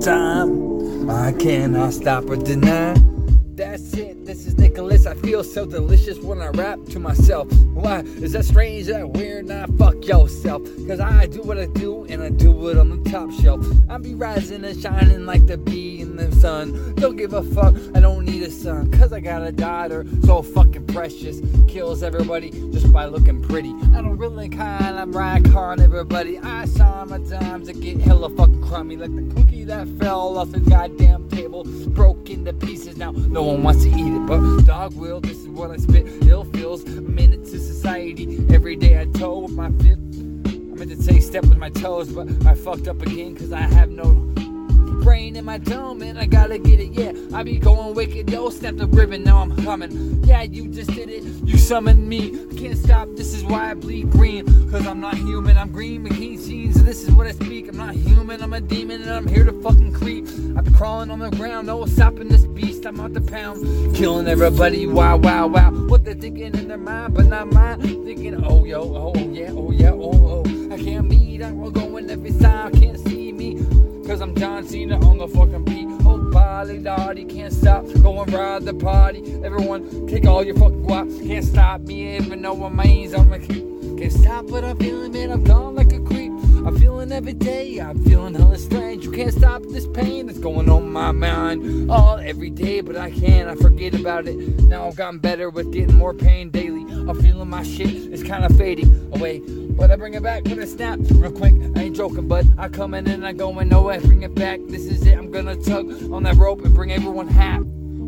time. I cannot stop or deny. That's it, this is Nicholas. I feel so delicious when I rap to myself. Why? Is that strange? That weird? Nah, fuck yourself. Cause I do what I do and I do on the top shelf. I be rising and shining like the bee in the sun. Don't give a fuck, I don't need a son. Cause I got a daughter so fucking precious. Kills everybody just by looking pretty. I don't really kind, I'm right on everybody. I saw my times to get hella fucking crummy like the cookie that fell off the goddamn table. Broke into pieces now. No one wants to eat it, but dog will. This is what I spit. Ill feels minute to society. Every day I toe with my fifth. To say step with my toes, but I fucked up again because I have no brain in my dome and I gotta get it, yeah. I be going wicked, yo, snap the ribbon, now I'm coming. Yeah, you just did it, you summoned me. I can't stop, this is why I bleed green. Cause I'm not human, I'm green McKean scenes, this is what I speak. I'm not human, I'm a demon and I'm here to fucking creep. I be crawling on the ground, no stopping this beast, I'm out the pound. Killing everybody, wow, wow, wow. What they're thinking in their mind, but not mine. Thinking, oh, yo, oh, yeah, oh, yeah, oh, oh. Beat, I'm going every side, can't see me. Cause I'm John Cena on the fucking beat. Oh, Bolly Dotty, can't stop. Go and ride the party. Everyone, take all your fucking guap. Can't stop me, even though I'm mind's on my Can't stop what I'm feeling, man. I'm gone like a creep. I'm feeling every day. I'm feeling hella strange. You can't stop this pain that's going on my mind all every day, but I can't. I forget about it. Now I've gotten better with getting more pain daily. I'm feeling my shit is kind of fading away. But I bring it back with a snap real quick. I ain't joking, but I come in and I go and no, I bring it back. This is it. I'm gonna tug on that rope and bring everyone half.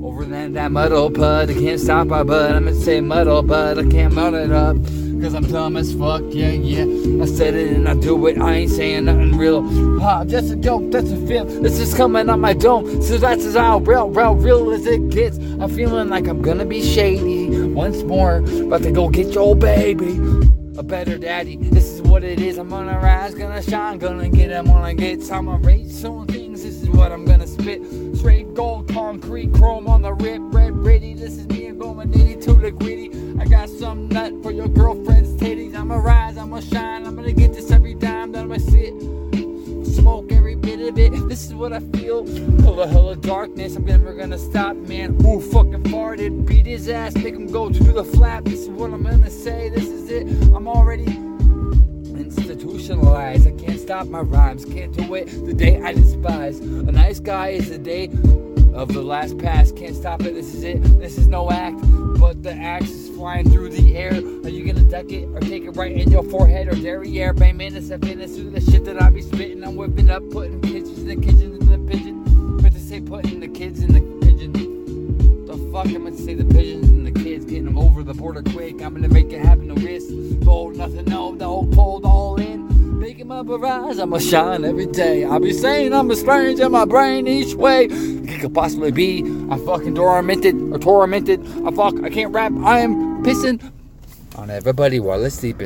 Over that, that muddle pud, I can't stop my butt. I'm gonna say muddle, but I can't mud it up. Cause I'm dumb as fuck, yeah, yeah. I said it and I do it, I ain't saying nothing real. Ah, just a joke, that's a film. This is coming on my dome. So that's as how real, real, real as it gets. I'm feeling like I'm gonna be shady once more. About to go get your baby a better daddy. This is what it is. I'm gonna rise, gonna shine, gonna get him when I get time. I rate some things. This is what I'm gonna spit. Straight gold, concrete, chrome on the rip, red, ready. This is me and going nitty to the gritty. I got some nut for your girlfriend's titties. I'ma rise, I'ma shine. I'm gonna get this every time that I sit. Smoke This is what I feel. Full of darkness. I'm never gonna stop, man. Who fucking farted? Beat his ass, make him go to the flap. This is what I'm gonna say. This is it. I'm already institutionalized. I can't stop my rhymes. Can't do it the day I despise. A nice guy is the day of the last pass. Can't stop it. This is it. This is no act. But the axe is flying through the air. Are you it or take it right in your forehead or derriere? Bay minutes of minutes through the shit that I be spitting. I'm whipping up, putting kitchens in the kitchen in the pigeon. But to say putting the kids in the pigeon. The fuck am I to say the pigeons and the kids getting them over the border quick? I'm gonna make it happen. No risk, no nothing, no, no cold all in. Make him up a rise, I'ma shine every day. I'll be saying I'm a strange in my brain each way. It could possibly be I'm fucking tormented or tormented. I fuck, I can't rap. I am pissing on everybody while they're sleeping.